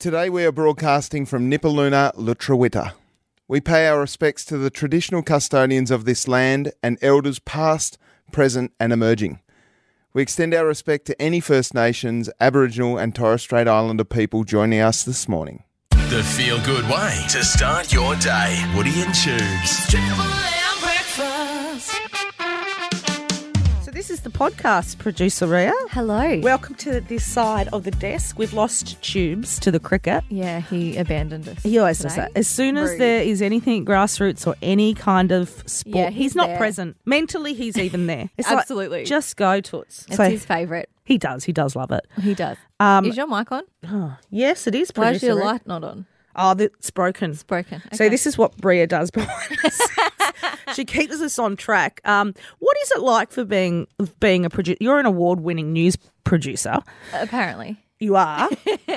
Today we are broadcasting from Nipaluna, Lutruwita. We pay our respects to the traditional custodians of this land and elders past, present, and emerging. We extend our respect to any First Nations, Aboriginal, and Torres Strait Islander people joining us this morning. The feel good way to start your day. Woody and Tubes. Is the podcast, producer Rhea. Hello. Welcome to this side of the desk. We've lost Tubes to the cricket. yeah, he abandoned us. He always does that. As soon as Rude. there is anything grassroots or any kind of sport, Yeah, he's, he's not present. Mentally, he's even there. It's like, Absolutely. just go, Toots. It's So his favourite. he does. He does love it. He does. Um, is your mic on? Yes, it is. Why is your light not on? Oh, it's broken. It's broken. So this is what Bria does behind us. she keeps us on track. Um, what is it like for being being a producer? You're an award-winning news producer. apparently You are.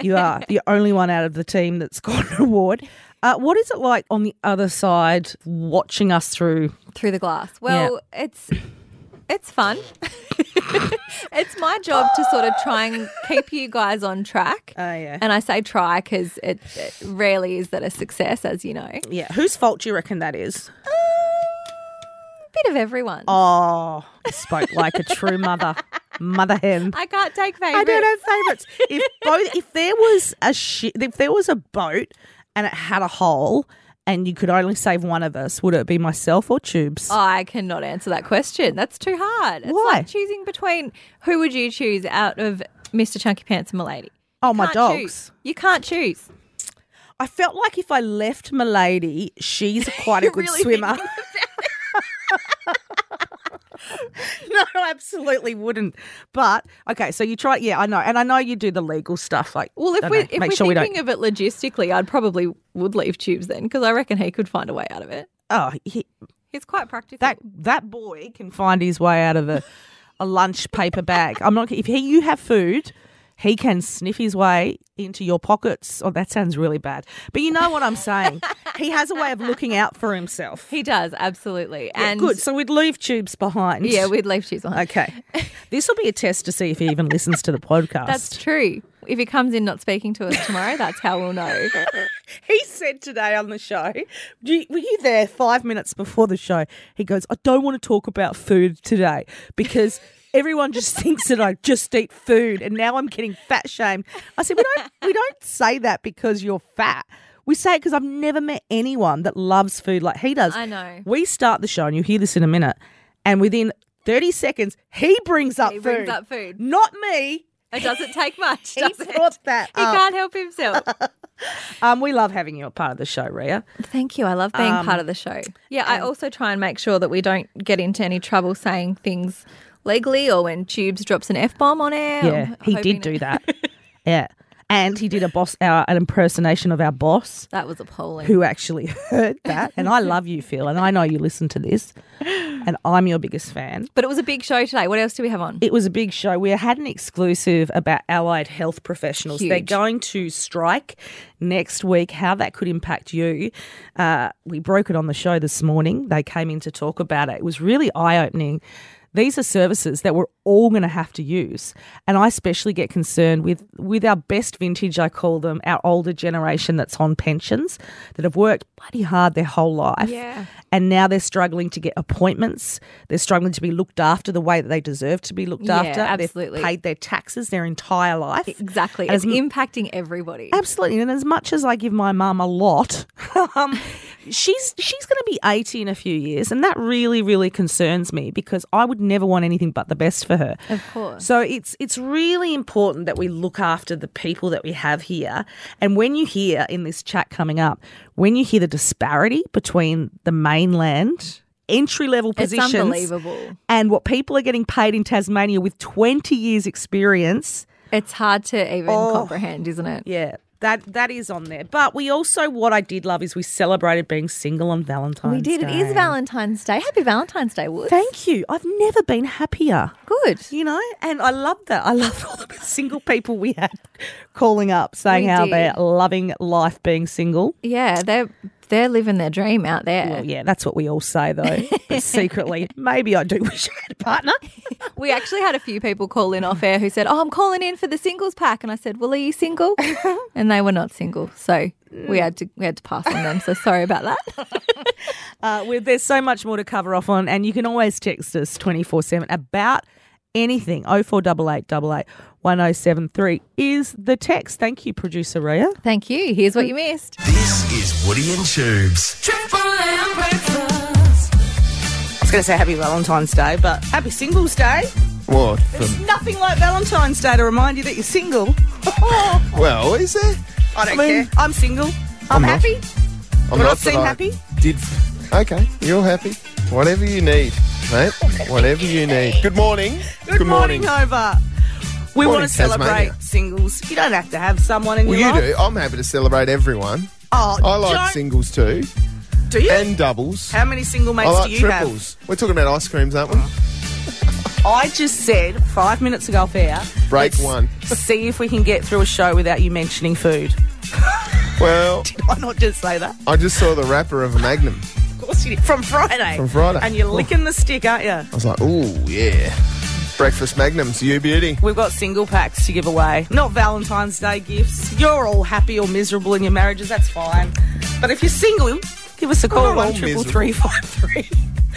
You are the only one out of the team that's got an award. Uh, what is it like on the other side, watching us through? through the glass. Well, it's it's fun. it's my job to sort of try and keep you guys on track. Oh yeah, And I say try because it, it rarely is that a success, as you know. Yeah. Whose fault do you reckon that is? A bit of everyone. Oh, spoke like a true mother, mother hen. I can't take favorites. I don't have favourites. If both, if there was a shi if there was a boat and it had a hole, and you could only save one of us, would it be myself or Tubes? I cannot answer that question. That's too hard. It's Why? like choosing between who would you choose out of Mr. Chunky Pants and Milady? oh, my dogs. choose. You can't choose. I felt like if I left Milady, she's quite a good really swimmer. no, I absolutely wouldn't. But okay, so you try. Yeah, I know, and I know you do the legal stuff. Like, Well, if we if we're sure thinking don't. of it logistically, I'd probably would leave Tubes then because I reckon he could find a way out of it. Oh, he, He's quite practical. that that boy can find his way out of a, a lunch paper bag. I'm not. If he, you have food, he can sniff his way into your pockets. Oh, that sounds really bad. But you know what I'm saying. he has a way of looking out for himself. he does absolutely, Yeah, and good. So we'd leave tubes behind. yeah, we'd leave Tubes behind. Okay. this will be a test to see if he even listens to the podcast. That's true. If he comes in not speaking to us tomorrow, that's how we'll know. he said today on the show, you- were you there five minutes before the show? He goes, I don't want to talk about food today because everyone just thinks that I just eat food and now I'm getting fat shamed. I said, we don't, we don't say that because you're fat. We say it because I've never met anyone that loves food like he does. I know. We start the show, and you'll hear this in a minute, and within 30 seconds, he brings up He food. brings up food. Not me. It doesn't take much. He Does it? brought that He up. can't help himself. Um, we love having you a part of the show, Ria. Thank you. I love being Um, part of the show. Yeah, I also try and make sure that we don't get into any trouble saying things legally or when Tubes drops an F bomb on air. Yeah, he did do that. yeah. And he did a boss, our, an impersonation of our boss, That was appalling. who actually heard that. And I love you, Phil, and I know you listen to this, and I'm your biggest fan. But it was a big show today. What else do we have on? It was a big show. We had an exclusive about allied health professionals. They're going to strike next week. How that could impact you. Uh, we broke it on the show this morning. They came in to talk about it. It was really eye opening. These are services that we're all going to have to use, and I especially get concerned with with our best vintage. I call them our older generation that's on pensions that have worked bloody hard their whole life, Yeah. and now they're struggling to get appointments. They're struggling to be looked after the way that they deserve to be looked Yeah, after. absolutely. They've paid their taxes their entire life. Exactly. As It's m- impacting everybody. Absolutely, and as much as I give my mum a lot, um, she's she's going to be eighty in a few years, and that really really concerns me because I would never want anything but the best for her. Of course. So it's it's really important that we look after the people that we have here. And when you hear in this chat coming up, when you hear the disparity between the mainland entry level It's positions unbelievable. and what people are getting paid in Tasmania with 20 years experience, It's hard to even Oh. comprehend, isn't it? yeah, that that is on there. But we also what I did love is we celebrated being single on Valentine's Day. We did. Day. It is Valentine's Day. Happy Valentine's Day, Wood. Thank you. I've never been happier. Good. You know, and I love that. I loved all the single people we had calling up saying We how did. they're loving life being single. Yeah, they're They're living their dream out there. Well, yeah, that's what we all say though. But secretly, maybe I do wish I had a partner. We actually had a few people call in off air who said, "Oh, I'm calling in for the singles pack," and I said, "Well, are you single?" and they were not single, so we had to we had to pass on them. So sorry about that. Uh, well, there's so much more to cover off on, and you can always text us 24 7 about anything. 048888 1073 is the text. Thank you, producer Ria. Thank you. Here's what you missed. This is Woody and Tubes. Triple M breakfast. I was going to say happy Valentine's Day, but happy Singles Day. What? There's From, nothing like Valentine's Day to remind you that you're single. well, is there? I don't I mean, care. I'm single. I'm, I'm not. happy. I'm We're not but seem I happy? Did okay? You're happy. Whatever you need, mate. Whatever you need. Good morning. Good, morning, Hobart. We want to celebrate Tasmania. singles. You don't have to have someone in Well, your you life. do. I'm happy to celebrate everyone. Oh, I like don't- singles too, Do you? and doubles. How many single mates I like do you triples. We're talking about ice creams, aren't we? have? I just said five minutes ago fair. Break let's one. see if we can get through a show without you mentioning food. Well, Did I not just say that? I just saw the wrapper of a Magnum. Of course you did. From Friday. From Friday. And you're licking the stick, aren't you? I was like, ooh, yeah. Breakfast Magnums, you beauty. We've got single packs to give away, not Valentine's Day gifts. You're all happy or miserable in your marriages, that's fine. But if you're single, give us a call, all one triple three five three.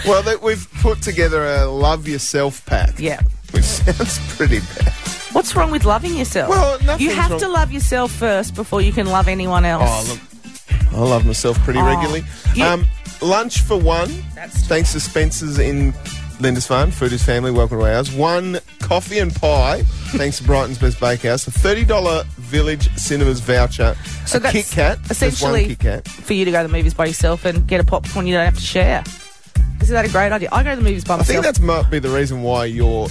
Well, that we've put together a love yourself pack. Yeah. Which sounds pretty bad. What's wrong with loving yourself? Well, nothing's you have wrong- to love yourself first before you can love anyone else. Oh, look, I love myself pretty Oh, regularly. you- Um, lunch for one. That's true. Thanks to Spencer's in Lindisfarne, Food is Family, welcome to ours. One coffee and pie, thanks to Brighton's Best Bakehouse. A $30 Village Cinemas voucher. So a that's Kit Kat. Essentially one Kit Kat. for you to go to the movies by yourself and get a popcorn you don't have to share. Isn't that a great idea? I go to the movies by myself. I think that might be the reason why you're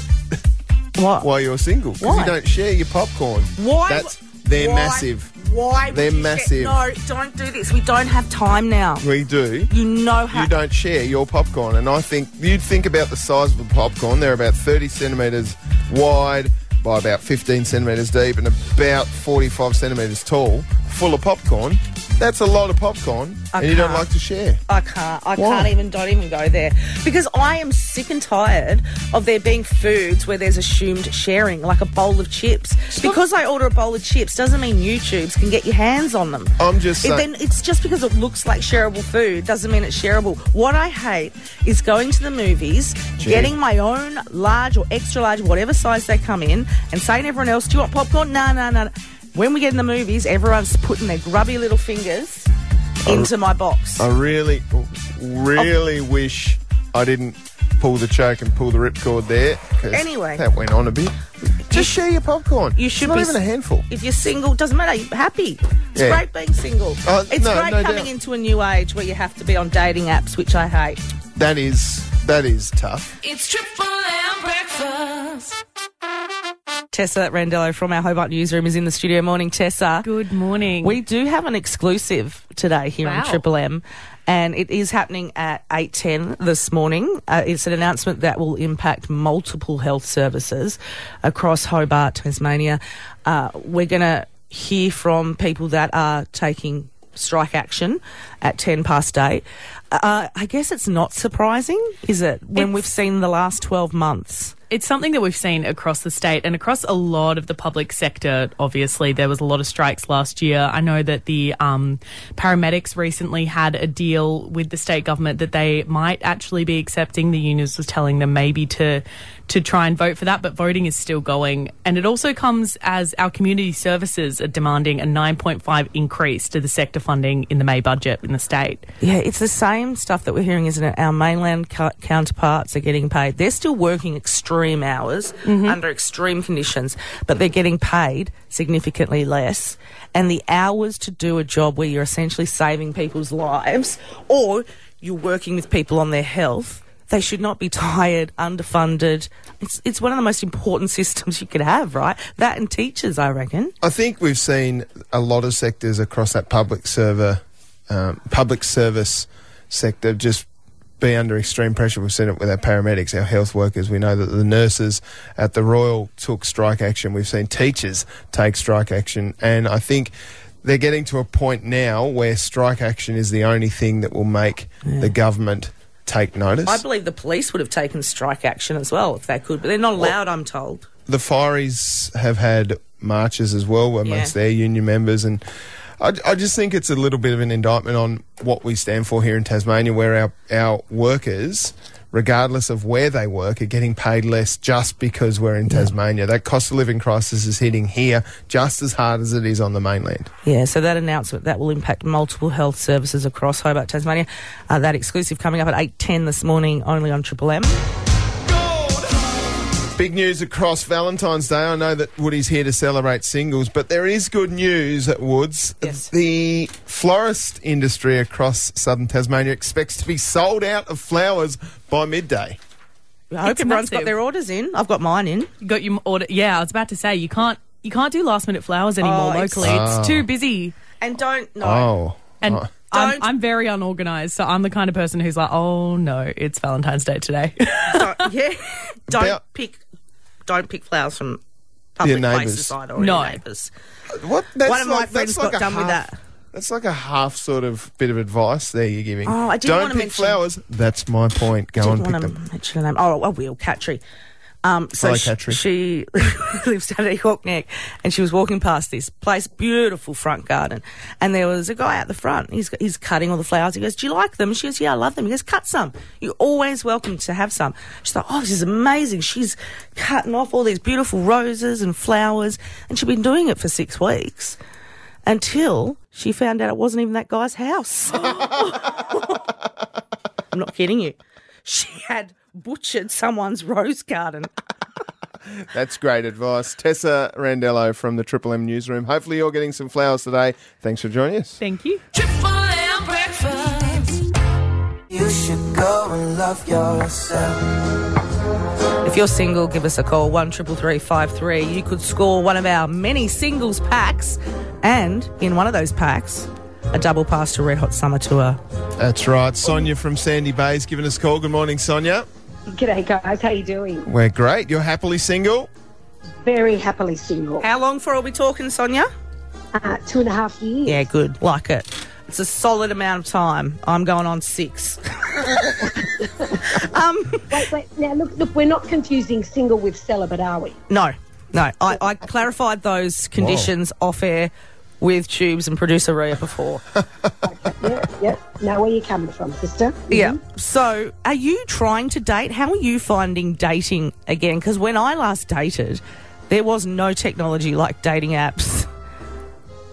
what? why you're single. Because Why? you don't share your popcorn. Why? That's they're why- massive. Why? They're massive. No, don't do this. We don't have time now. We do. You know how. you don't share your popcorn. And I think you'd think about the size of the popcorn. They're about 30 centimetres wide by about 15 centimetres deep and about 45 centimetres tall, full of popcorn. That's a lot of popcorn, I and you don't can't. like to share. I can't. I Why? can't even. Don't even go there because I am sick and tired of there being foods where there's assumed sharing, like a bowl of chips. Because I order a bowl of chips doesn't mean you Tubes can get your hands on them. I'm just It, saying. then it's just because it looks like shareable food doesn't mean it's shareable. What I hate is going to the movies, getting my own large or extra large, whatever size they come in, and saying to everyone else, "Do you want popcorn?" No, no, no. When we get in the movies, everyone's putting their grubby little fingers into my box. I really, really oh. wish I didn't pull the choke and pull the ripcord there. 'cause Anyway. that went on a bit. Just share your popcorn. You should it's not be even a handful. If you're single, doesn't matter. You're happy. It's Yeah. great being single. Oh, it's no, great no coming doubt. into a new age where you have to be on dating apps, which I hate. That is that is tough. It's Triple M breakfast. Tessa Randello from our Hobart newsroom is in the studio. Morning, Tessa. Good morning. We do have an exclusive today here on Triple M, and it is happening at eight ten this morning. Uh, it's an announcement that will impact multiple health services across Hobart, Tasmania. Uh, we're going to hear from people that are taking strike action at ten past eight. Uh, I guess it's not surprising, is it? When It's- we've seen the last twelve months. It's something that we've seen across the state and across a lot of the public sector. Obviously, there was a lot of strikes last year. I know that the um, paramedics recently had a deal with the state government that they might actually be accepting. The unions was telling them maybe to to try and vote for that, but voting is still going. And it also comes as our community services are demanding a 9.5 increase to the sector funding in the May budget in the state. Yeah, it's the same stuff that we're hearing, isn't it? Our mainland counterparts are getting paid. They're still working extreme hours under extreme conditions, but they're getting paid significantly less. And the hours to do a job where you're essentially saving people's lives or you're working with people on their health. They should not be tired, underfunded. It's it's one of the most important systems you could have, right? That and teachers, I reckon. I think we've seen a lot of sectors across that public server, um, public service sector just be under extreme pressure. We've seen it with our paramedics, our health workers. We know that the nurses at the Royal took strike action. We've seen teachers take strike action, and I think they're getting to a point now where strike action is the only thing that will make the government take notice. I believe the police would have taken strike action as well if they could, but they're not allowed, I'm told. the Fireys have had marches as well amongst Yeah. their union members, and I, I just think it's a little bit of an indictment on what we stand for here in Tasmania, where our, our workers, regardless of where they work, are getting paid less just because we're in Tasmania. That cost of living crisis is hitting here just as hard as it is on the mainland. Yeah, so that announcement that will impact multiple health services across Hobart, Tasmania. Uh, that exclusive coming up at eight ten this morning, only on Triple M. Big news across Valentine's Day. I know that Woody's here to celebrate singles, but there is good news at Woods. Yes. The florist industry across southern Tasmania expects to be sold out of flowers by midday. I hope It's everyone's got massive. their orders in. I've got mine in. You got your order. Yeah, I was about to say you can't you can't do last minute flowers anymore Oh, it's- locally. It's ah. too busy. And don't no. Oh. And Oh. I'm, I'm very unorganized, so I'm the kind of person who's like, oh no, it's Valentine's Day today. Don't, yeah. Don't About- pick don't pick flowers from public neighbours. places either or No. your neighbours. What? That's One of my like- friends that's like got a done with half- that. That's like a half sort of bit of advice there you're giving. Oh, I didn't Don't wanna pick mention- flowers. That's my point. Go and Didn't pick want to them. mention her name. Oh, I will, Catry. Um, so Hello, sh- Catry. she lives down at Hawk Neck, and she was walking past this place, beautiful front garden, and there was a guy out the front. He's he's cutting all the flowers. He goes, "Do you like them?" She goes, "Yeah, I love them." He goes, "Cut some. You're always welcome to have some." She's like, "Oh, this is amazing." She's cutting off all these beautiful roses and flowers, and she'd been doing it for six weeks until she found out it wasn't even that guy's house. I'm not kidding you. She had butchered someone's rose garden. That's great advice. Tessa Randello from the Triple M newsroom. Hopefully, you're getting some flowers today. Thanks for joining us. Thank you. Triple M breakfast. You should go and love yourself. If you're single, give us a call one triple three five three. You could score one of our many singles packs, and in one of those packs, a double pass to Red Hot Summer Tour. That's right. Sonia from Sandy Bay's giving us a call. Good morning, Sonia. G'day guys, how you doing? We're great. You're happily single? Very happily single. How long for are we talking, Sonia? Uh, two and a half years. Yeah, good. Like it. It's a solid amount of time. I'm going on six. um, Wait, wait. Now look, look. We're not confusing single with celibate, are we? No, no. I, I clarified those conditions off air with Tubes and producer Ria before. Yeah, yeah. Know where you're coming from, sister. yeah. So, are you trying to date? How are you finding dating again? Because when I last dated, there was no technology like dating apps.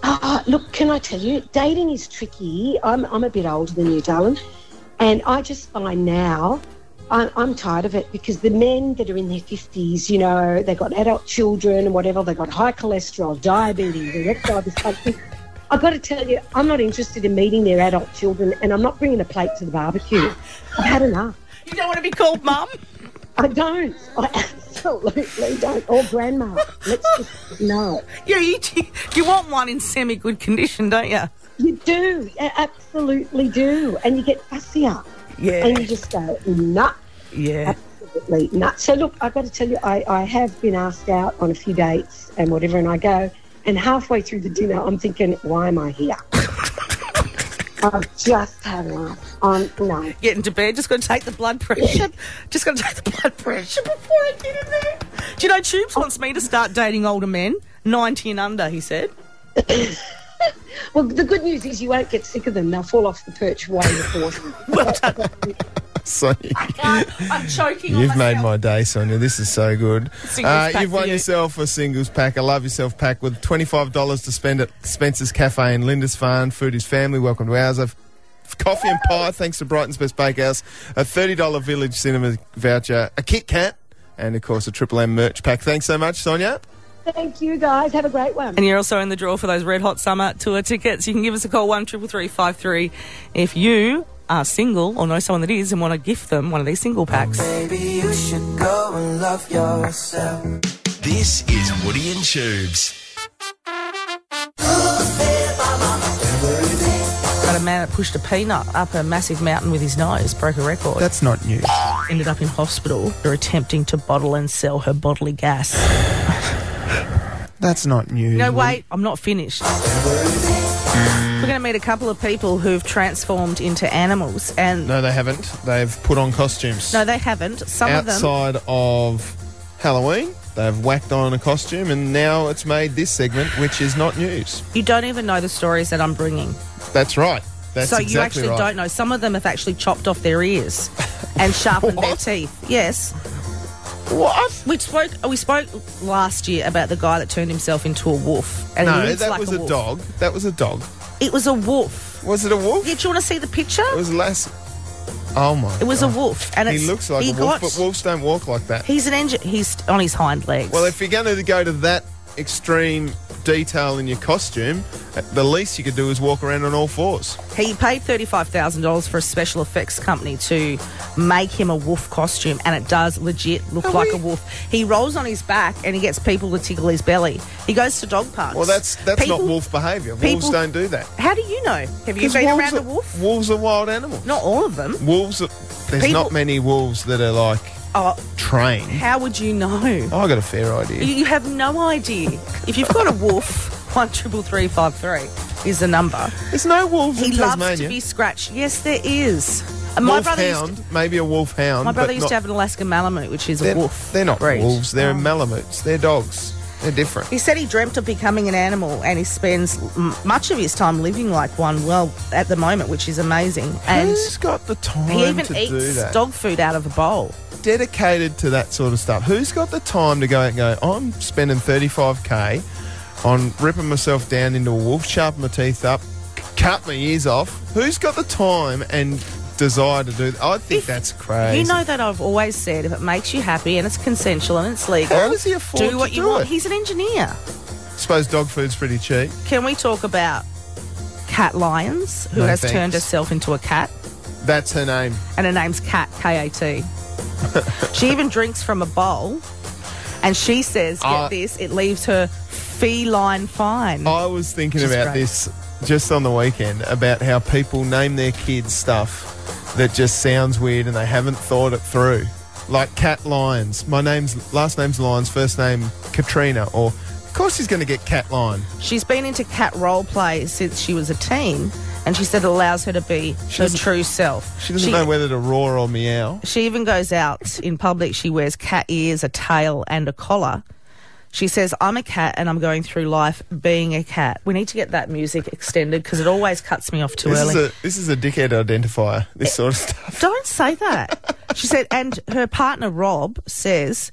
Ah, look, can I tell you, dating is tricky. I'm, I'm a bit older than you, darling, and I just find now. I'm, I'm tired of it because the men that are in their 50s, you know, they've got adult children and whatever, they've got high cholesterol, diabetes, erectile dysfunction. I've got to tell you, I'm not interested in meeting their adult children and I'm not bringing a plate to the barbecue. I've had enough. You don't want to be called mum? I don't. I absolutely don't. Or grandma. Let's just, no. Yeah, you, you want one in semi good condition, don't you? You do. You absolutely do. And you get fussier. Yeah. And you just go, nah, Yeah. absolutely nah. So, look, I've got to tell you, I, I have been asked out on a few dates and whatever, and I go, and halfway through the dinner, I'm thinking, why am I here? I've just had enough. I'm, no. Get into bed, just going to take the blood pressure. just going to take the blood pressure before I get in there. Do you know, Tubes wants me to start dating older men, 90 and under, he said. Well, the good news is you won't get sick of them. They'll fall off the perch way before. Well done. Sonia. I'm choking You've made my day, Sonia. This is so good. Uh, you've won you. yourself a singles pack, a love yourself pack with $25 to spend at Spencer's Cafe in Lindisfarne. Food is family. Welcome to ours. I've coffee and pie, thanks to Brighton's Best Bakehouse. A $30 Village Cinema voucher, a Kit Kat, and of course a Triple M merch pack. Thanks so much, Sonia. Thank you, guys. Have a great one. And you're also in the draw for those Red Hot Summer Tour tickets. You can give us a call one triple three five three if you are single or know someone that is and want to gift them one of these single packs. Baby, you should go and love yourself. This is Woody and Tubes. Got a man that pushed a peanut up a massive mountain with his nose, broke a record. That's not new. ended up in hospital. They're attempting to bottle and sell her bodily gas. That's not news. No, wait, I'm not finished. We're going to meet a couple of people who've transformed into animals, and no, they haven't. They've put on costumes. No, they haven't. Some of them. Outside of Halloween, they've whacked on a costume, and now it's made this segment, which is not news. You don't even know the stories that I'm bringing. That's right. That's so you actually right. don't know. Some of them have actually chopped off their ears and sharpened their What? teeth. Yes. What? We spoke we spoke last year about the guy that turned himself into a wolf. And No, that like was a, a, dog. That was a dog. It was a wolf. Was it a wolf? Yeah, do you want to see the picture? It was less. Oh my! It was a wolf, and He looks like he a wolf, got- but wolves don't walk like that. He's an engine. He's on his hind legs. Well, if you're going to go to that extreme detail in your costume, the least you could do is walk around on all fours. he paid thirty-five thousand dollars for a special effects company to make him a wolf costume, and it does legit look Are like we- a wolf. He rolls on his back, and he gets people to tickle his belly. He goes to dog parks. Well, that's that's People- not wolf behaviour. Wolves people- don't do that. How do you know? Have you been around are, a wolf? Wolves are wild animals. Not all of them. Wolves. Are, there's People- not many wolves that are like Oh, trained. how would you know? Oh, I got a fair idea. You you have no idea. If you've got a wolf, one triple three five three is the number. There's no wolves He in loves to be scratched. Yes, there is. And my wolf brother hound, to, maybe a wolf hound. my brother used not, to have an Alaskan Malamute, which is a wolf. They're not breed. wolves. They're Oh. Malamutes. They're dogs. They're different. He said he dreamt of becoming an animal, and he spends m- much of his time living like one. Well, at the moment, which is amazing, and Who's got the time he even eats dog food out of a bowl. Dedicated to that sort of stuff. Who's got the time to go out and go, I'm spending 35k on ripping myself down into a wolf, sharpen my teeth up, c- cut my ears off? Who's got the time and desire to do that? I think If- that's crazy. You know that I've always said if it makes you happy and it's consensual and it's legal, How does he afford do what to you do want. it? He's an engineer. suppose dog food's pretty cheap. Can we talk about Cat Lyons, who No, has thanks. turned herself into a cat? That's her name. and her name's Cat, K A T. she even drinks from a bowl, and she says, get Uh, this, it leaves her feline fine. I was thinking about great. this just on the weekend about how people name their kids stuff that just sounds weird and they haven't thought it through. Like Cat Lyons. My name's last name's Lyons, first name Katrina. Or of course she's going to get Cat Lion. She's been into cat role play since she was a teen, and she said it allows her to be her true self. She doesn't know whether to roar or meow. She even goes out in public. She wears cat ears, a tail, and a collar. She says, I'm a cat and I'm going through life being a cat. We need to get that music extended because it always cuts me off too This early. is a this is a dickhead identifier. This sort of stuff. Don't say that. she said, and her partner Rob says,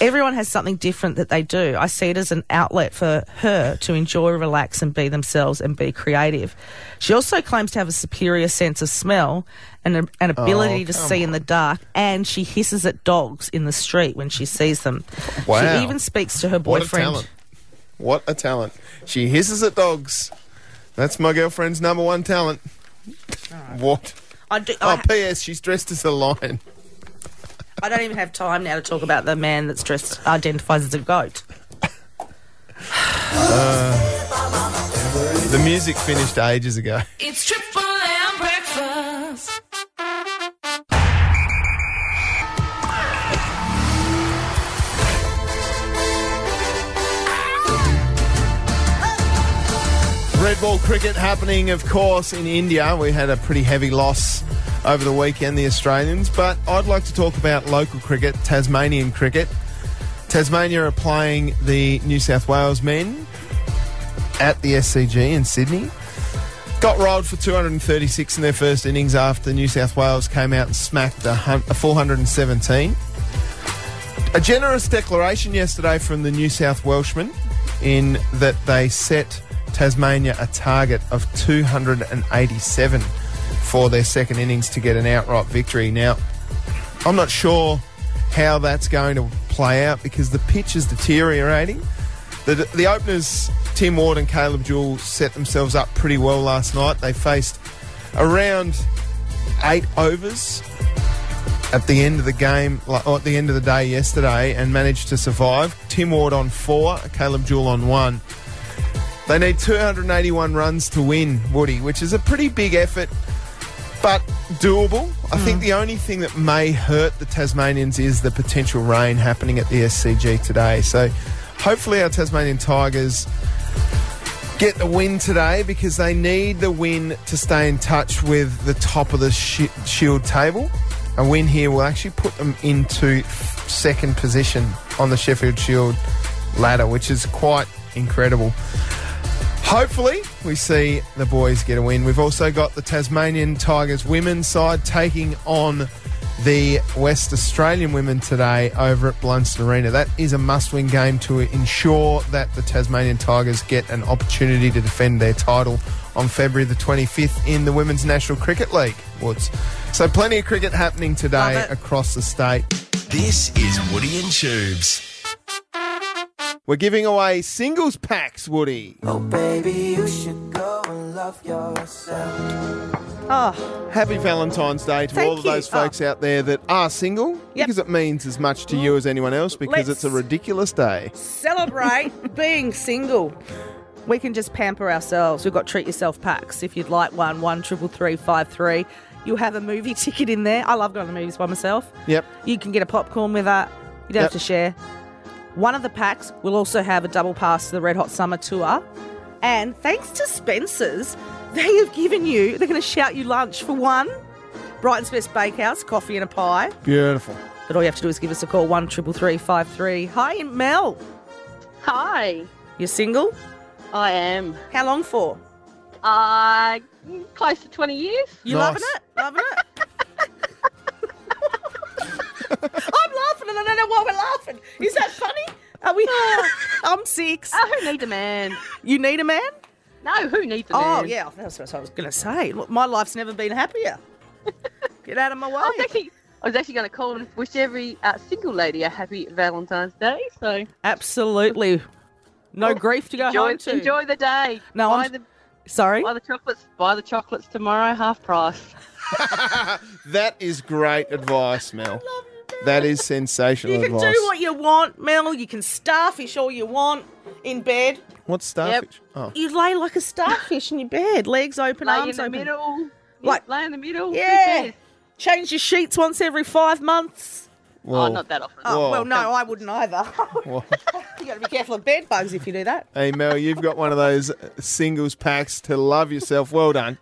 everyone has something different that they do. I see it as an outlet for her to enjoy, relax, and be themselves and be creative. She also claims to have a superior sense of smell and a, an oh, ability Oh, to see in the dark, and she hisses at dogs in the street when she sees them. Wow. She even speaks to her boyfriend. What a talent. What a talent. She hisses at dogs. That's my girlfriend's number one talent. What? I, do, Oh, I, P.S. She's dressed as a lion. I don't even have time now to talk about the man that's dressed identifies as a goat. Uh, the music finished ages ago. It's triple M breakfast. Red ball cricket happening, of course, in India. We had a pretty heavy loss over the weekend, the Australians. But I'd like to talk about local cricket, Tasmanian cricket. Tasmania are playing the New South Wales men at the SCG in Sydney. Got rolled for 236 in their first innings after New South Wales came out and smacked a, uh, 417. A generous declaration yesterday from the New South Welshmen in that they set Tasmania a target of 287 for their second innings to get an outright victory. Now, I'm not sure how that's going to play out because the pitch is deteriorating. The, the openers, Tim Ward and Caleb Jewell, set themselves up pretty well last night. They faced around eight overs at the end of the game, or at the end of the day yesterday, and managed to survive. Tim Ward on four, Caleb Jewell on one. They need 281 runs to win, Woody, which is a pretty big effort, but doable. I think hmm. the only thing that may hurt the Tasmanians is the potential rain happening at the SCG today. So hopefully our Tasmanian Tigers get the win today because they need the win to stay in touch with the top of the shi- Shield table. A win here will actually put them into second position on the Sheffield Shield ladder, which is quite incredible. Hopefully, we see the boys get a win. We've also got the Tasmanian Tigers women's side taking on the West Australian women today over at Blundstone Arena. That is a must win game to ensure that the Tasmanian Tigers get an opportunity to defend their title on February the 25th in the Women's National Cricket League. Woods. So, plenty of cricket happening today across the state. This is Woody and Tubes. We're giving away singles packs, Woody. Oh, baby, you should go and love yourself. Oh, Happy Valentine's Day to Thank all of you. those folks oh. out there that are single Yep. because it means as much to you as anyone else because Let's- it's a ridiculous day. celebrate being single. We can just pamper ourselves. We've got treat yourself packs. If you'd like one, one triple three five three. You'll have a movie ticket in there. I love going to the movies by myself. Yep. You can get a popcorn with that. You don't Yep. have to share. One of the packs will also have a double pass to the Red Hot Summer Tour. And thanks to Spencer's, they have given you, they're going to shout you lunch for one. Brighton's Best Bakehouse, coffee and a pie. Beautiful. But all you have to do is give us a call, one triple three five three. Hi, Mel. Hi, You're single? I am. How long for? Uh, close to 20 years. You Nice. loving it? Loving it? I'm laughing and I don't know why we're laughing. Is that funny? Are we? I'm six. Oh, who need a man? You need a man? No, who needs a man? Oh, yeah, that's what I was going to say. Look, my life's never been happier. Get out of my way. I was actually, I was actually going to call and wish every uh, single lady a happy Valentine's Day. So Absolutely. No grief to go enjoy, home to. enjoy the day. No, buy I'm- the Sorry? buy the chocolates. Buy the chocolates tomorrow, half price. That is great advice, Mel. That is sensational You can advice. do what you want, Mel. You can starfish all you want in bed. What's starfish? Oh. You lay like a starfish in your bed, legs open, Lay in arms the open. middle. Like- lay in the middle. Yeah. Change your sheets once every five months. Oh, not that often. Oh, Whoa. well, no, I wouldn't either. Whoa. you got to be careful of bed bugs if you do that. Hey, Mel, you've got one of those singles packs to love yourself. Well done.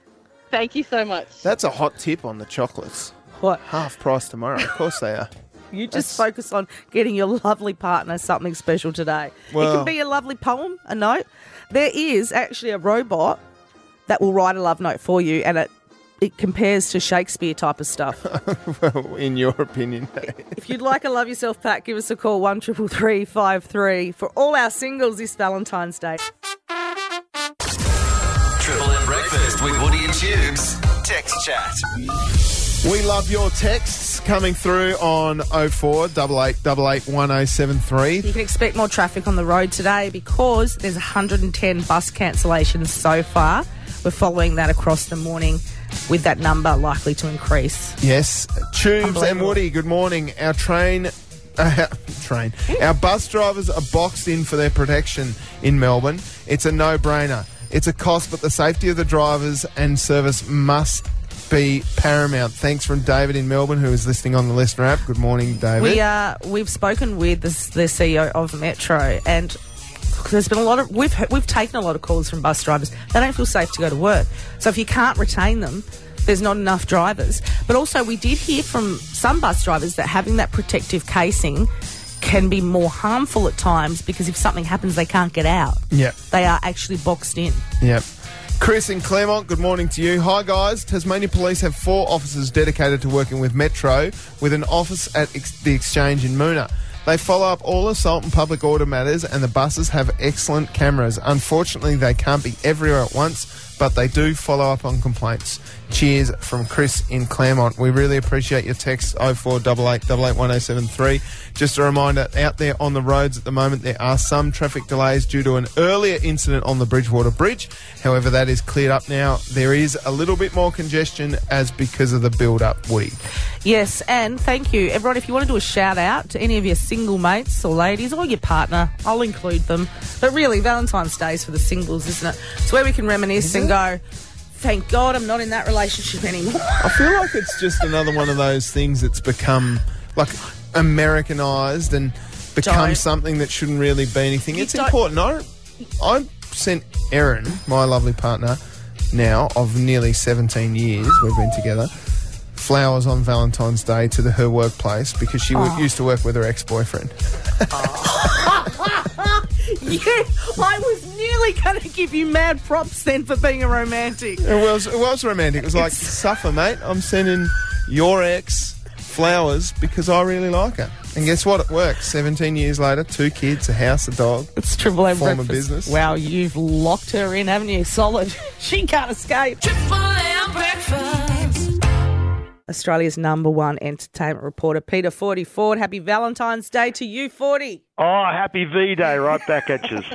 Thank you so much. That's a hot tip on the chocolates. What? Half price tomorrow. Of course they are. You just focus on getting your lovely partner something special today. it Well- can be a lovely poem, a note. There is actually a robot that will write a love note for you, and it it compares to Shakespeare type of stuff. well, in your opinion. if you'd like a love yourself pack, give us a call one triple three five three for all our singles this Valentine's Day. Triple M breakfast with Woody and Tubes. Text chat. We love your texts coming through on 04 8888 1073. You can expect more traffic on the road today because there's 110 bus cancellations so far. We're following that across the morning with that number likely to increase. Yes, Tubes and Woody, good morning. Our train, uh, train, our bus drivers are boxed in for their protection in Melbourne. It's a no-brainer. It's a cost, but the safety of the drivers and service must be paramount. Thanks from David in Melbourne, who is listening on the listener app. Good morning, David. We uh, we've spoken with the, the CEO of Metro, and there's been a lot of we've we've taken a lot of calls from bus drivers. They don't feel safe to go to work. So if you can't retain them, there's not enough drivers. But also, we did hear from some bus drivers that having that protective casing can be more harmful at times because if something happens, they can't get out. Yep. They are actually boxed in. Yep. Chris in Claremont, good morning to you. Hi, guys. Tasmania Police have four officers dedicated to working with Metro with an office at ex- the Exchange in Moonah. They follow up all assault and public order matters, and the buses have excellent cameras. Unfortunately, they can't be everywhere at once, but they do follow up on complaints. Cheers from Chris in Claremont. We really appreciate your text 0488881073. Just a reminder out there on the roads at the moment, there are some traffic delays due to an earlier incident on the Bridgewater Bridge. However, that is cleared up now. There is a little bit more congestion as because of the build up, Woody. Yes, and thank you, everyone. If you want to do a shout out to any of your single mates or ladies or your partner, I'll include them. But really, Valentine's Day is for the singles, isn't it? It's where we can reminisce and go, thank God I'm not in that relationship anymore. I feel like it's just another one of those things that's become like Americanized and become Don't. something that shouldn't really be anything. You it's don't- important. I, I sent Erin, my lovely partner, now of nearly 17 years, we've been together, flowers on Valentine's Day to the, her workplace because she wo- oh. used to work with her ex boyfriend. Yeah, I was nearly going to give you mad props then for being a romantic. It was, it was romantic. It was like, suffer, mate. I'm sending your ex flowers because I really like her. And guess what? It works. 17 years later, two kids, a house, a dog. It's Triple M Former breakfast. business. Wow, you've locked her in, haven't you? Solid. She can't escape. Triple M breakfast. Australia's number one entertainment reporter, Peter Forty Ford. Happy Valentine's Day to you, Forty. Oh, happy V Day right back at you.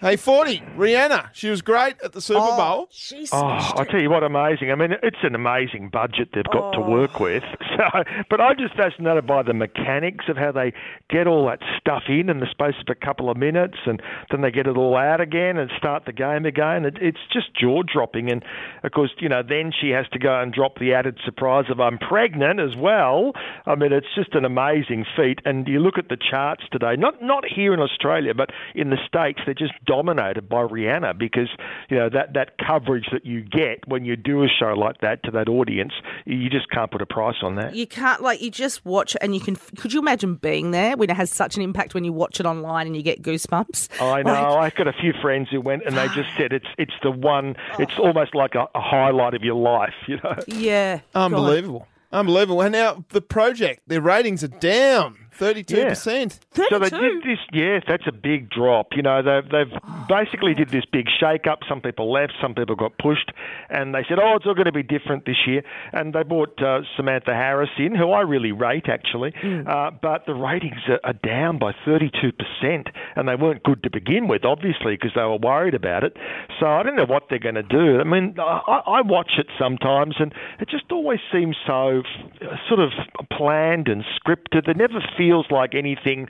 Hey, 40, Rihanna. She was great at the Super oh, Bowl. She Oh, I it. tell you what, amazing. I mean, it's an amazing budget they've got to work oh. with. So, but I'm just fascinated by the mechanics of how they get all that stuff in in the space of a couple of minutes, and then they get it all out again and start the game again. It, it's just jaw dropping. And of course, you know, then she has to go and drop the added surprise of I'm pregnant as well. I mean, it's just an amazing feat. And you look at the charts today, not not here in Australia, but in the states, they're just dominated by Rihanna because you know that that coverage that you get when you do a show like that to that audience, you just can't put a price on that. You can't like you just watch it and you can. Could you imagine being there when it has such an impact when you watch it online and you get goosebumps? I know. Like, I've got a few friends who went and they just said it's it's the one. Oh. It's almost like a, a highlight of your life. You know. yeah, Unbelievable. Unbelievable. And now the project, their ratings are down 32%. So they did this. Yes, that's a big drop. You know, they've they've basically did this big shake up. Some people left, some people got pushed, and they said, "Oh, it's all going to be different this year." And they brought uh, Samantha Harris in, who I really rate actually, uh, but the ratings are, are down by thirty-two percent, and they weren't good to begin with, obviously, because they were worried about it. So I don't know what they're going to do. I mean, I, I watch it sometimes, and it just always seems so uh, sort of planned and scripted. It never feels like anything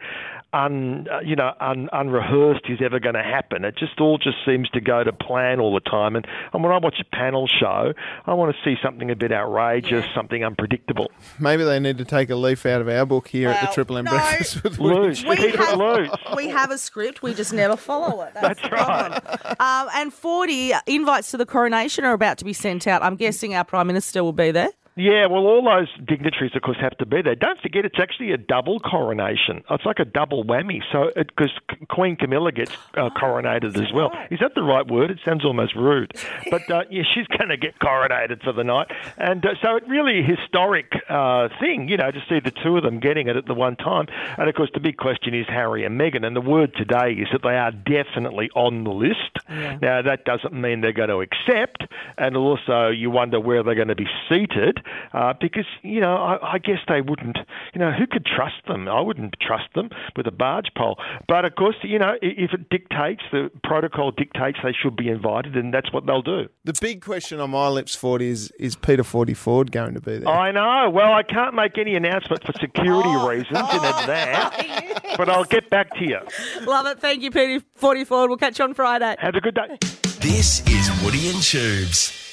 un, uh, you know, un, unrehearsed is ever going to happen. It just all just seems to go to plan all the time. And, and when I watch a panel show, I want to see something a bit outrageous, something unpredictable. Maybe they need to take a leaf out of our book here at the Triple M no. Breakfast with Woody. Loose, We keep have- loose. we have a script, we just never follow it. That's, That's the problem. Um, and 40 invites to the coronation are about to be sent out. I'm guessing our Prime Minister will be there. Yeah, well, all those dignitaries, of course, have to be there. Don't forget, it's actually a double coronation. It's like a double whammy. So, because Queen Camilla gets uh, coronated as well. Is that the right word? It sounds almost rude, but uh, yeah, she's going to get coronated for the night. And uh, so, it really a historic uh, thing, you know, to see the two of them getting it at the one time. And of course, the big question is Harry and Meghan. And the word today is that they are definitely on the list. Now, that doesn't mean they're going to accept, and also you wonder where they're going to be seated uh, because, you know, I, I guess they wouldn't, you know, who could trust them? I wouldn't trust them with a barge pole. But of course, you know, if it dictates, the protocol dictates they should be invited, and that's what they'll do. The big question on my lips, 40, is is Peter 40 Ford going to be there? I know. Well, I can't make any announcement for security reasons in advance, but I'll get back to you. Love it. Thank you, Peter Forty Ford. We'll catch you on Friday. Have a good day. This is Woody and Tubes.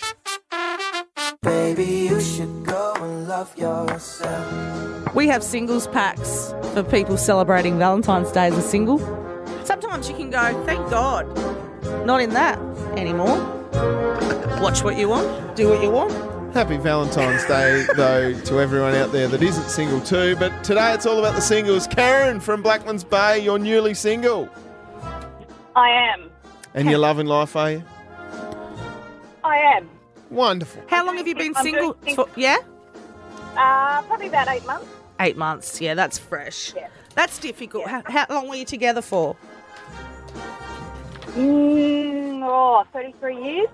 Baby, you should go and love yourself. We have singles packs for people celebrating Valentine's Day as a single. Sometimes you can go, thank God, not in that anymore. Watch what you want, do what you want. Happy Valentine's Day, though, to everyone out there that isn't single too. But today it's all about the singles. Karen from Blackman's Bay, you're newly single. I am. And you're loving life, are you? I am. Wonderful. How long have you been I'm single? doing- For, yeah? Uh, probably about eight months. Eight months. Yeah, that's fresh. Yeah. That's difficult. How, how long were you together for? Mm, oh, 33 years.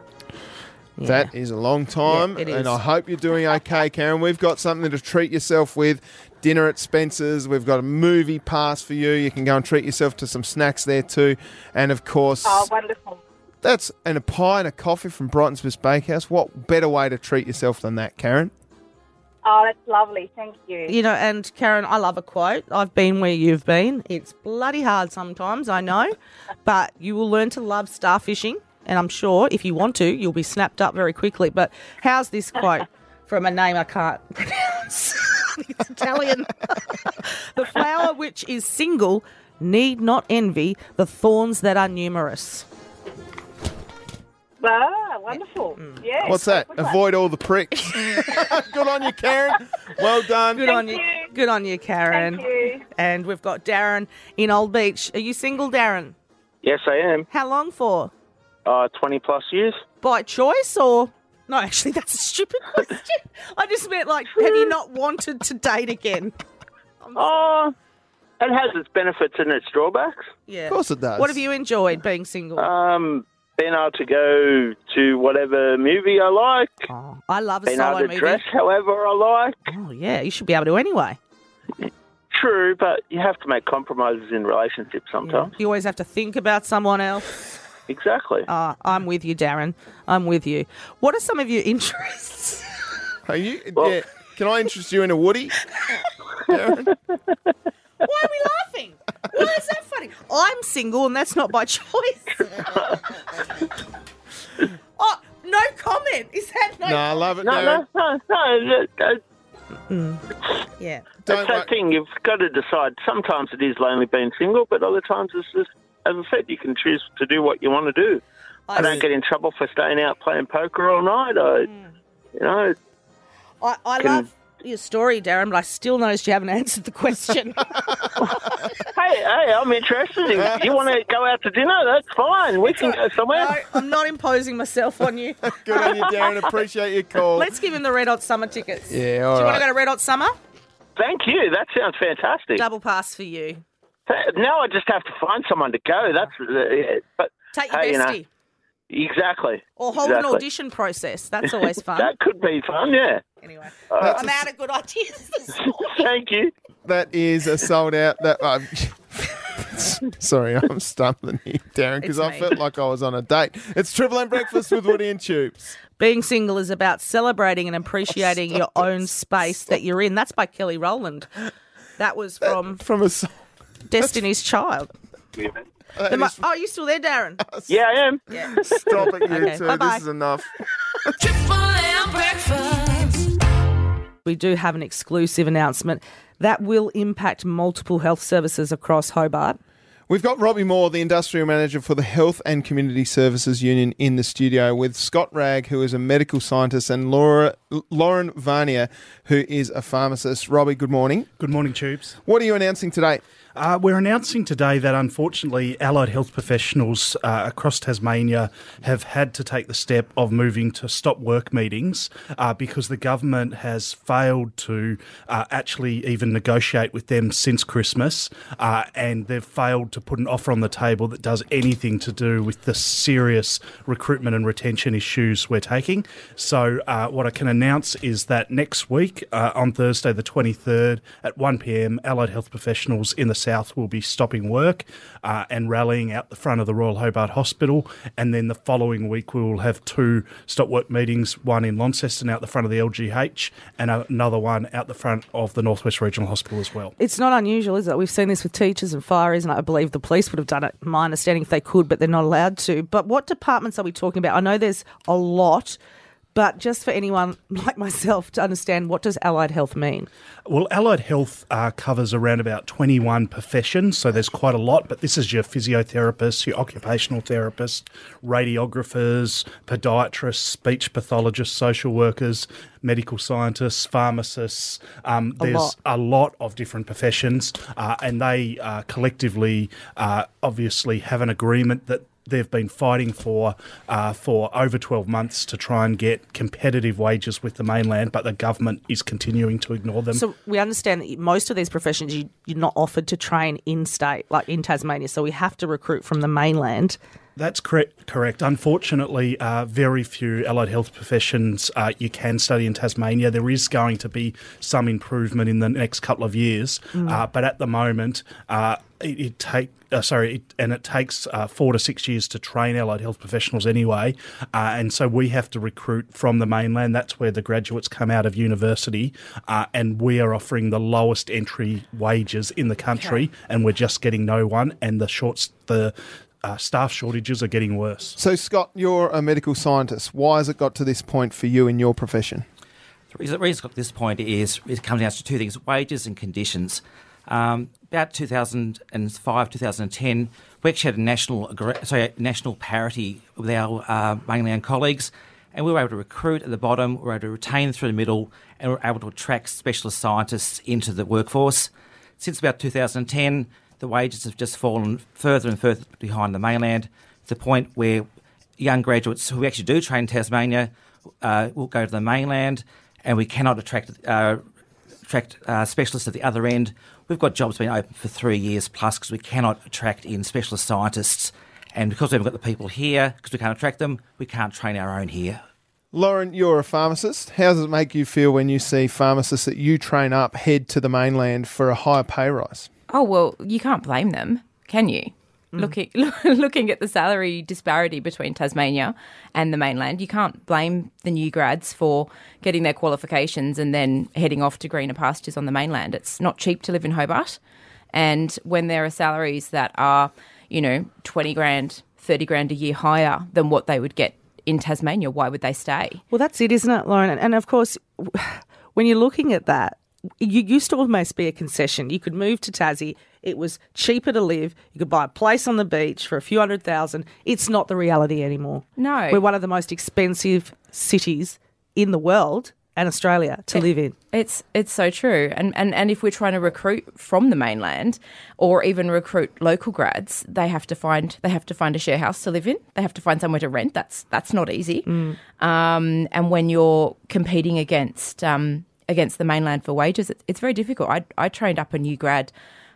That is a long time, Yeah, it and. I hope you're doing okay, Karen. We've got something to treat yourself with. Dinner at Spencer's. We've got a movie pass for you. You can go and treat yourself to some snacks there too, and of course, Oh, wonderful. That's and a pie and a coffee from Brighton's Best Bakehouse. What better way to treat yourself than that, Karen? Oh, that's lovely. Thank you. You know, and Karen, I love a quote. I've been where you've been. It's bloody hard sometimes, I know, but you will learn to love starfishing. And I'm sure if you want to, you'll be snapped up very quickly. But how's this quote from a name I can't pronounce? it's Italian. the flower which is single need not envy the thorns that are numerous. Ah, wonderful. Yeah. What's that? Avoid all the pricks. Good on you, Karen. Well done. Good on you. Good on you, Karen. Thank you. And we've got Darren in Old Beach. Are you single, Darren? Yes, I am. How long for? Uh, 20 plus years. By choice or? No, actually, that's a stupid question. I just meant like, have you not wanted to date again? Oh, it has its benefits and its drawbacks. Yeah. Of course it does. What have you enjoyed being single? Um, being able to go to whatever movie I like. I love a being able solo to movie. dress however I like. Oh, yeah, you should be able to anyway. True, but you have to make compromises in relationships sometimes. You always have to think about someone else. Exactly. Ah, I'm with you, Darren. I'm with you. What are some of your interests? Are you? yeah. Can I interest you in a Woody? Darren? Why are we laughing? Why is that funny? I'm single and that's not by choice. oh, no comment. Is that no? No, I love it, No, Darren. no, no, no. that- mm. Yeah. That's that thing. You've got to decide. Sometimes it is lonely being single, but other times it's just, as I said, you can choose to do what you want to do. I, don't get in trouble for staying out playing poker all night. I, mm. you know, I, I Can- love your story, Darren, but I still noticed you haven't answered the question. hey, hey, I'm interested. If you want to go out to dinner, that's fine. We can go somewhere. no, I'm not imposing myself on you. Good on you, Darren. Appreciate your call. Let's give him the Red Hot Summer tickets. Yeah, all Do you want to go to Red Hot Summer? Thank you. That sounds fantastic. Double pass for you. Now I just have to find someone to go. That's uh, but Take your hey, you know, bestie. Exactly. Or hold an audition process. That's always fun. that could be fun. Yeah. Anyway, Uh, I'm out of good ideas. Thank you. That is a sold out. That um, sorry, I'm stumbling here, Darren, because I me. felt like I was on a date. It's Triple M breakfast with Woody and Tubes. Being single is about celebrating and appreciating your own space that you're in. That's by Kelly Rowland. That was from from a song. Destiny's Child. Uh, the mo- oh, you still there, Darren? Yeah, I am. Yeah. Stop it, you Okay, two. bye-bye. This is enough. Triple M breakfast. We do have an exclusive announcement that will impact multiple health services across Hobart. We've got Robbie Moore, the industrial manager for the Health and Community Services Union, in the studio with Scott Ragg, who is a medical scientist, and Laura Lauren Varnier, who is a pharmacist. Robbie, good morning. Good morning, Tubes. What are you announcing today? Uh, we're announcing today that unfortunately, allied health professionals uh, across Tasmania have had to take the step of moving to stop work meetings uh, because the government has failed to uh, actually even negotiate with them since Christmas, uh, and they've failed to put an offer on the table that does anything to do with the serious recruitment and retention issues we're taking. So, uh, what I can announce is that next week, on Thursday, the 23rd at 1 pm, allied health professionals in the south will be stopping work uh, and rallying out the front of the Royal Hobart Hospital. And then the following week, we will have two stop work meetings one in Launceston out the front of the LGH, and another one out the front of the Northwest Regional Hospital as well. It's not unusual, is it? We've seen this with teachers and fireys, and I believe the police would have done it, my understanding, if they could, but they're not allowed to. But what departments are we talking about? I know there's a lot, but just for anyone like myself to understand, what does allied health mean? Well, allied health uh, covers around about 21 professions, so there's quite a lot, but this is your physiotherapist, your occupational therapist, radiographers, podiatrists, speech pathologists, social workers, medical scientists, pharmacists. Um, A there's lot. a lot of different professions, uh, and they uh, collectively uh, obviously have an agreement that they've been fighting for uh, for over 12 months to try and get competitive wages with the mainland, but the government is continuing to ignore them. So we understand that most of these professions you, you're not offered to train in state, like in Tasmania. So we have to recruit from the mainland. That's correct. Correct. Unfortunately, uh, very few allied health professions uh, you can study in Tasmania. There is going to be some improvement in the next couple of years, Mm. uh, but at the moment, uh, it, it take. Uh, sorry, it, and it takes uh, four to six years to train allied health professionals anyway, uh, and so we have to recruit from the mainland. That's where the graduates come out of university, uh, and we are offering the lowest entry wages in the country, and we're just getting no one. And the shorts, the uh, staff shortages are getting worse. So, Scott, you're a medical scientist. Why has it got to this point for you in your profession? The reason, the reason it's got to this point is it comes down to two things wages and conditions. Um, about 2005, 2010, we actually had a national, sorry, national parity with our uh, mainland colleagues, and we were able to recruit at the bottom, we were able to retain through the middle, and we were able to attract specialist scientists into the workforce. Since about 2010, the wages have just fallen further and further behind the mainland to the point where young graduates who actually do train in Tasmania uh, will go to the mainland, and we cannot attract uh, attract uh, specialists at the other end. We've got jobs being open for three years plus because we cannot attract in specialist scientists, and because we haven't got the people here, because we can't attract them, we can't train our own here. Lauren, you're a pharmacist. How does it make you feel when you see pharmacists that you train up head to the mainland for a higher pay rise? Oh well, you can't blame them, can you? Mm. Looking looking at the salary disparity between Tasmania and the mainland, you can't blame the new grads for getting their qualifications and then heading off to greener pastures on the mainland. It's not cheap to live in Hobart, and when there are salaries that are, you know, twenty grand, thirty grand a year higher than what they would get in Tasmania, why would they stay? Well, that's it, isn't it, Lauren? And- And of course, when you're looking at that, you used to almost be a concession. You could move to Tassie. It was cheaper to live. You could buy a place on the beach for a few hundred thousand. It's not the reality anymore. No. We're one of the most expensive cities in the world and Australia to live in. It's it's so true. And, and and if we're trying to recruit from the mainland or even recruit local grads, they have to find they have to find a share house to live in. They have to find somewhere to rent. That's that's not easy. Um, and when you're competing against um, against the mainland for wages, it's, it's very difficult. I I trained up a new grad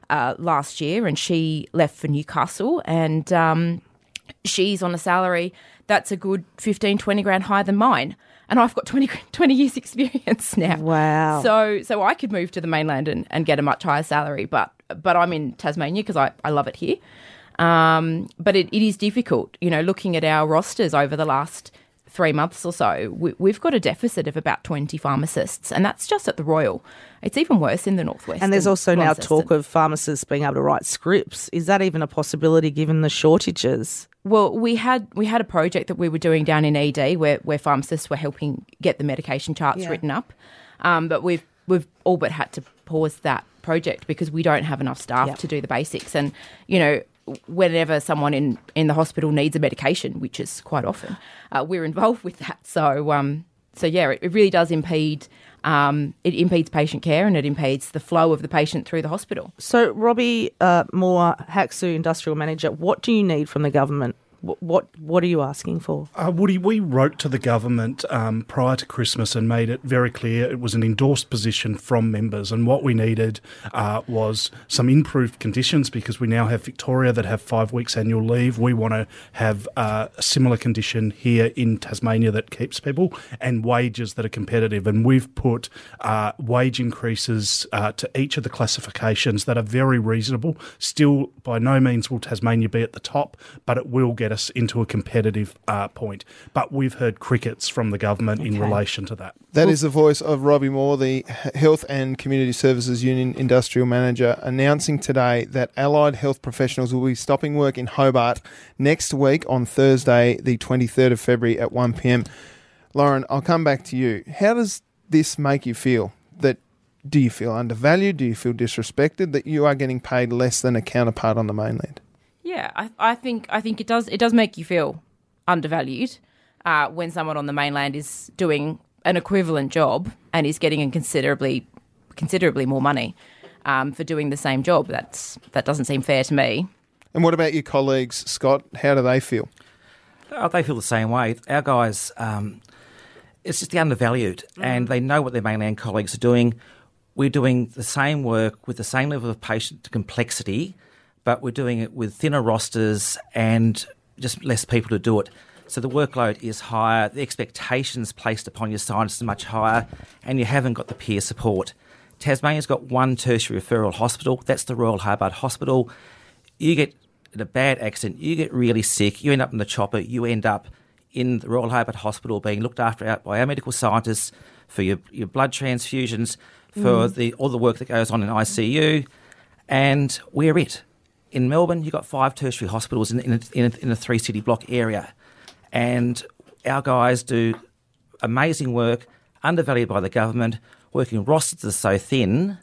uh, last year, and she left for Newcastle, and um, she's on a salary that's a good 15, 20 grand higher than mine. And I've got 20, 20 years experience now. Wow. So so I could move to the mainland and, and get a much higher salary, but but I'm in Tasmania because I, I love it here. Um, but it, it is difficult, you know, looking at our rosters over the last three months or so, we, we've got a deficit of about 20 pharmacists, and that's just at the Royal. It's even worse in the Northwest. And there's also now talk of pharmacists being able to write scripts. Is that even a possibility given the shortages? Well, we had we had a project that we were doing down in ED where, where pharmacists were helping get the medication charts Yeah. written up, um, but we've we've all but had to pause that project because we don't have enough staff Yep. to do the basics. And you know, whenever someone in in the hospital needs a medication, which is quite often, uh, we're involved with that. So um, so yeah, it, it really does impede. Um, it impedes patient care and it impedes the flow of the patient through the hospital. So, Robbie uh, Moore, HACSU Industrial Manager, what do you need from the government? What what, are you asking for? Uh, Woody, we wrote to the government um, prior to Christmas and made it very clear it was an endorsed position from members, and what we needed uh, was some improved conditions because we now have Victoria that have five weeks annual leave. We want to have uh, a similar condition here in Tasmania that keeps people and wages that are competitive, and we've put uh, wage increases uh, to each of the classifications that are very reasonable. Still, by no means will Tasmania be at the top, but it will get us into a competitive uh, point. But we've heard crickets from the government in relation to that. That is the voice of Robbie Moore, the Health and Community Services Union Industrial Manager, announcing today that allied health professionals will be stopping work in Hobart next week on Thursday, the 23rd of February at 1 pm. Lauren, I'll come back to you. How does this make you feel? That do you feel undervalued? Do you feel disrespected that you are getting paid less than a counterpart on the mainland? Yeah, I, I think I think it does it does make you feel undervalued uh, when someone on the mainland is doing an equivalent job and is getting a considerably considerably more money um, for doing the same job. That's that doesn't seem fair to me. And what about your colleagues, Scott? How do they feel? Oh, they feel the same way. Our guys, um, it's just the undervalued, and they know what their mainland colleagues are doing. We're doing the same work with the same level of patient complexity, but we're doing it with thinner rosters and just less people to do it. So the workload is higher, the expectations placed upon your scientists are much higher, and you haven't got the peer support. Tasmania's got one tertiary referral hospital, that's the Royal Hobart Hospital. You get in a bad accident, you get really sick, you end up in the chopper, you end up in the Royal Hobart Hospital being looked after out by our medical scientists for your, your blood transfusions, for Mm. the all the work that goes on in ICU, and we're it. In Melbourne, you've got five tertiary hospitals in, in, a, in, a, in a three city block area, and our guys do amazing work, undervalued by the government, working rosters are so thin,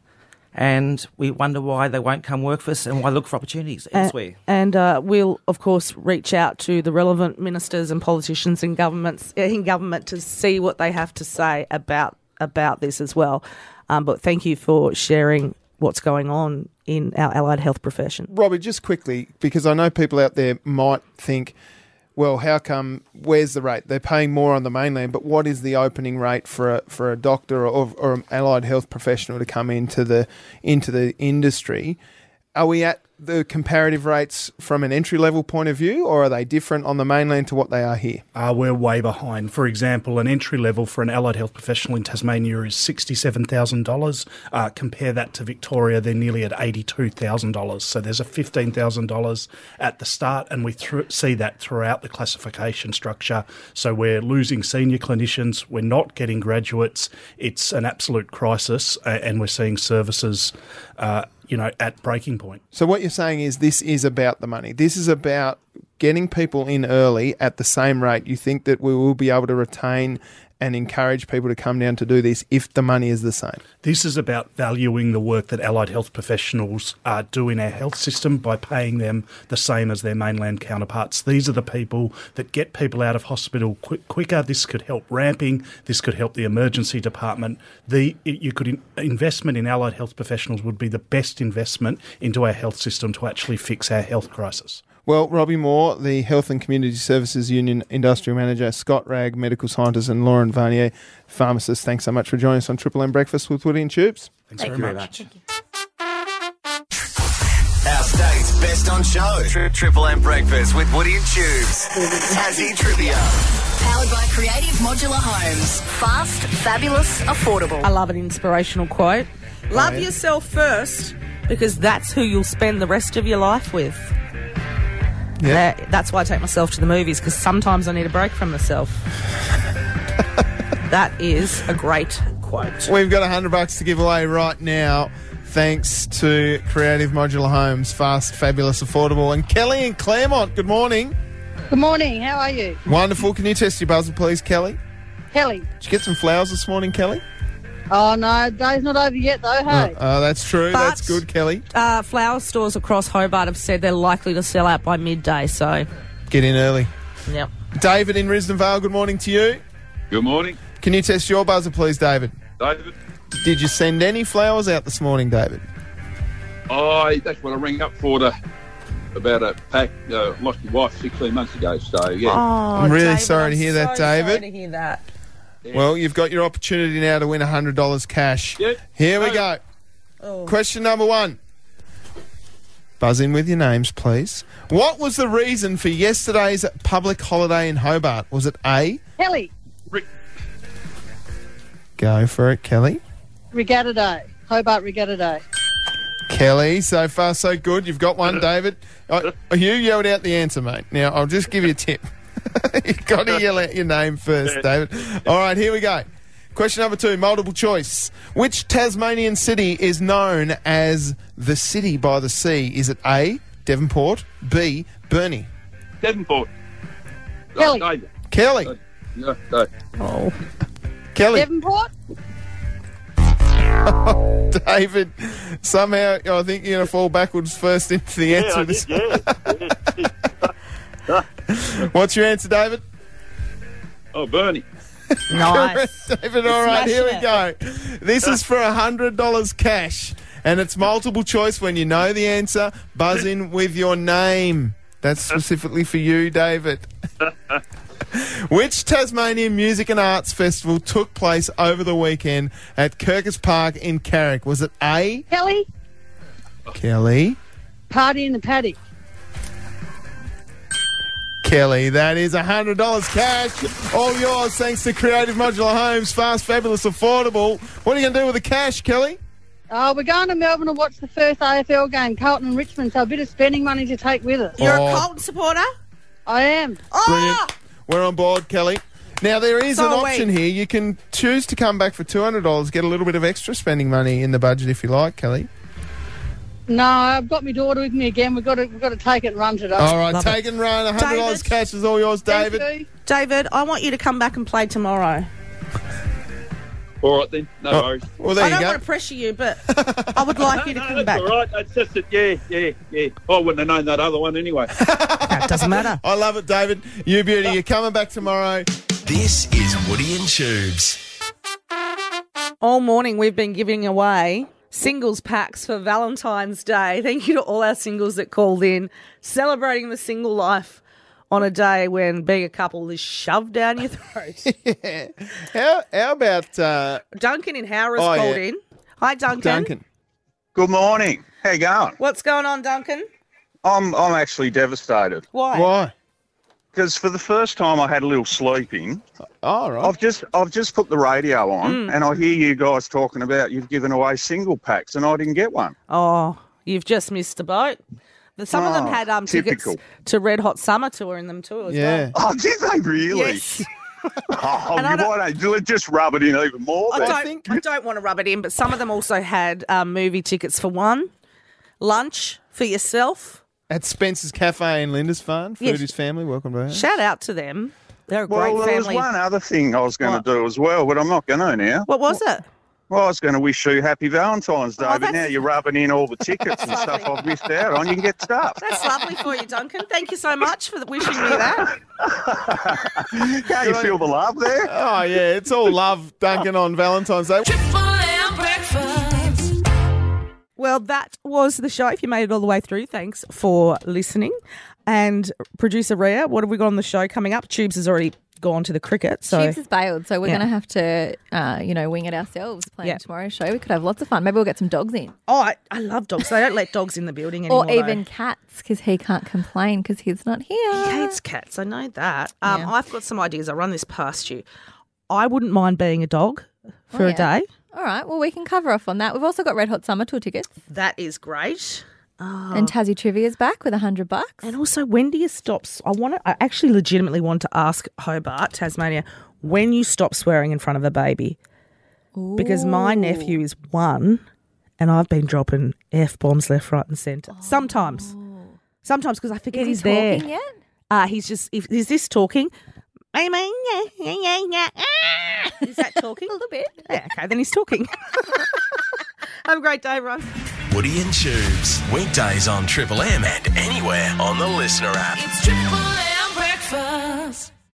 and we wonder why they won't come work for us and why look for opportunities elsewhere. And uh, we'll, of course, reach out to the relevant ministers and politicians in governments in government to see what they have to say about about this as well. Um, but thank you for sharing what's going on in our allied health profession. Robbie, just quickly, because I know people out there might think, well, how come? Where's the rate? They're paying more on the mainland, but what is the opening rate for a for a doctor or, or an allied health professional to come into the into the industry? Are we at the comparative rates from an entry level point of view, or are they different on the mainland to what they are here? Uh, we're way behind. For example, an entry level for an allied health professional in Tasmania is $67,000. Uh, compare that to Victoria, they're nearly at $82,000. So there's a $15,000 at the start, and we thr see that throughout the classification structure. So we're losing senior clinicians, we're not getting graduates. It's an absolute crisis, uh, and we're seeing services. You know, at breaking point. So what you're saying is this is about the money. This is about getting people in early at the same rate. You think that we will be able to retain and encourage people to come down to do this if the money is the same. This is about valuing the work that allied health professionals uh, do in our health system by paying them the same as their mainland counterparts. These are the people that get people out of hospital quick, quicker. This could help ramping. This could help the emergency department. The you could in, investment in allied health professionals would be the best investment into our health system to actually fix our health crisis. Well, Robbie Moore, the Health and Community Services Union Industrial Manager, Scott Ragg, Medical Scientist, and Lauren Varnier, Pharmacist, thanks so much for joining us on Triple M Breakfast with Woody and Tubes. Thanks Thank very you very much. much. Our state's best on show. Tri- Triple M Breakfast with Woody and Tubes. Tassie Trivia. Powered by Creative Modular Homes. Fast, fabulous, affordable. I love an inspirational quote. Love yeah. yourself first because that's who you'll spend the rest of your life with. Yeah. That- that's why I take myself to the movies because sometimes I need a break from myself. that is a great quote. We've got a hundred bucks to give away right now, thanks to Creative Modular Homes, fast, fabulous, affordable, and Kelly in Claremont. Good morning. Good morning. How are you? Wonderful. Can you test your buzzer, please, Kelly? Kelly. Did you get some flowers this morning, Kelly? Oh, no, day's not over yet, though, hey? Oh, that's true. But- that's good, Kelly. Uh, flower stores across Hobart have said they're likely to sell out by midday, so Get in early. yep. David in Risdon Vale, good morning to you. Good morning, Can you test your buzzer, please, David? David. Did you send any flowers out this morning, David? I that's what I rang up for to about a pack. Uh, lost my wife 16 months ago, so yeah. Oh, I'm really sorry to hear that, David. Sorry to hear that. Well, you've got your opportunity now to win $100 cash. Yeah. Here we go. Oh. Question number one. Buzz in with your names, please. What was the reason for yesterday's public holiday in Hobart? Was it A? Kelly, Go for it, Kelly. Regatta Day. Hobart Regatta Day. Kelly, so far so good. You've got one, David. Uh, you yelled out the answer, mate. Now, I'll just give you a tip. You've got to yell out your name first, David. All right, here we go. Question number two, multiple choice. Which Tasmanian city is known as the city by the sea? Is it A, Devonport, B, Burnie? Devonport. Kelly. Oh, David. Kelly. No, no. Oh. Kelly. Devonport? David, somehow I think you're going to fall backwards first into the answer. I this- did, yeah. What's your answer, David? Oh, Burnie. Nice. Correct, David. All right, here we go. This is for hundred dollars cash, and it's multiple choice. When you know the answer, buzz in with your name. That's specifically for you, David. Which Tasmanian Music and Arts Festival took place over the weekend at Quercus Park in Carrick? Was it A. Kelly? Kelly? Party in the paddock. Kelly, that is hundred dollars cash. All yours, thanks to Creative Modular Homes. Fast, fabulous, affordable. What are you going to do with the cash, Kelly? Oh, we're going to Melbourne to watch the first AFL game, Carlton and Richmond, so a bit of spending money to take with us. You're Oh. a Carlton supporter? I am. Oh! Brilliant. We're on board, Kelly. Now there is So an option we. here. You can choose to come back for two hundred dollars, get a little bit of extra spending money in the budget if you like, Kelly. No, I've got my daughter with me again. We've got to, we've got to take it and run today. All right, Love take and run. hundred dollars David. cash is all yours, David. you. David, I want you to come back and play tomorrow. All right then, no Oh, worries. well, there I you don't go. want to pressure you, but I would like you to No, come that's back. all right. That's just it. Yeah, yeah, yeah. I wouldn't have known that other one anyway. That doesn't matter. I love it, David. You beauty. You're coming back tomorrow. This is Woody and Tubes. All morning we've been giving away singles packs for Valentine's Day. Thank you to all our singles that called in, celebrating the single life on a day when being a couple is shoved down your throat. How, how about uh, Duncan in Howrah's Oh, called yeah. in. Hi, Duncan. Duncan? Good morning. How you going? What's going on, Duncan? I'm I'm actually devastated. Why? Why? Because for the first time I had a little sleeping. Oh, right. I've just I've just put the radio on Mm. and I hear you guys talking about you've given away single packs and I didn't get one. Oh, you've just missed the boat. The- Some of them Oh, had um, tickets typical. to Red Hot Summer Tour in them too as Yeah. well. Oh, did they really? Yes. Oh, And I you don't- why don't you just rub it in even more? I don't, I don't want to rub it in, but some of them also had um, movie tickets for one, lunch for yourself. At Spencer's Cafe in Lindisfarne, Yes. Foodie's family, welcome to her. Shout out to them. They're a great family. Well, great there was family. one other thing I was going What? to do as well, but I'm not going to now. What was it? Well, I was going to wish you happy Valentine's Day, Oh, but now you're rubbing in all the tickets and stuff I've missed out on. You can get stuff. That's lovely for you, Duncan. Thank you so much for wishing me that. Can't you feel the love there? Oh, yeah, it's all love, Duncan, on Valentine's Day. Triple M breakfast. Well, that was the show. If you made it all the way through, thanks for listening. And producer Rhea, what have we got on the show coming up? Tubes has already gone to the cricket, so Tubes has bailed, so we're Yeah. going to have to, uh, you know, wing it ourselves playing Yeah. tomorrow's show. We could have lots of fun. Maybe we'll get some dogs in. Oh, I, I love dogs. They don't let dogs in the building anymore. or even though. cats, because he can't complain because he's not here. He hates cats. I know that. Um, Yeah. I've got some ideas. I'll run this past you. I wouldn't mind being a dog for Oh, a day. All right, well, we can cover off on that. We've also got Red Hot Summer Tour tickets. That is great. Oh. And Tassie Trivia's back with a hundred bucks. And also, when do you stop? I want to. I actually legitimately want to ask Hobart, Tasmania, when you stop swearing in front of a baby, because my nephew is one, and I've been dropping f bombs left, right, and centre. Sometimes, sometimes because I forget Is he he's there. yet? Uh, he's just. If, is this talking? Is that talking? a little bit. Yeah, okay, then he's talking. Have a great day, everyone. Woody and Tubes. Weekdays on Triple M and anywhere on the LiSTNR app. It's Triple M breakfast.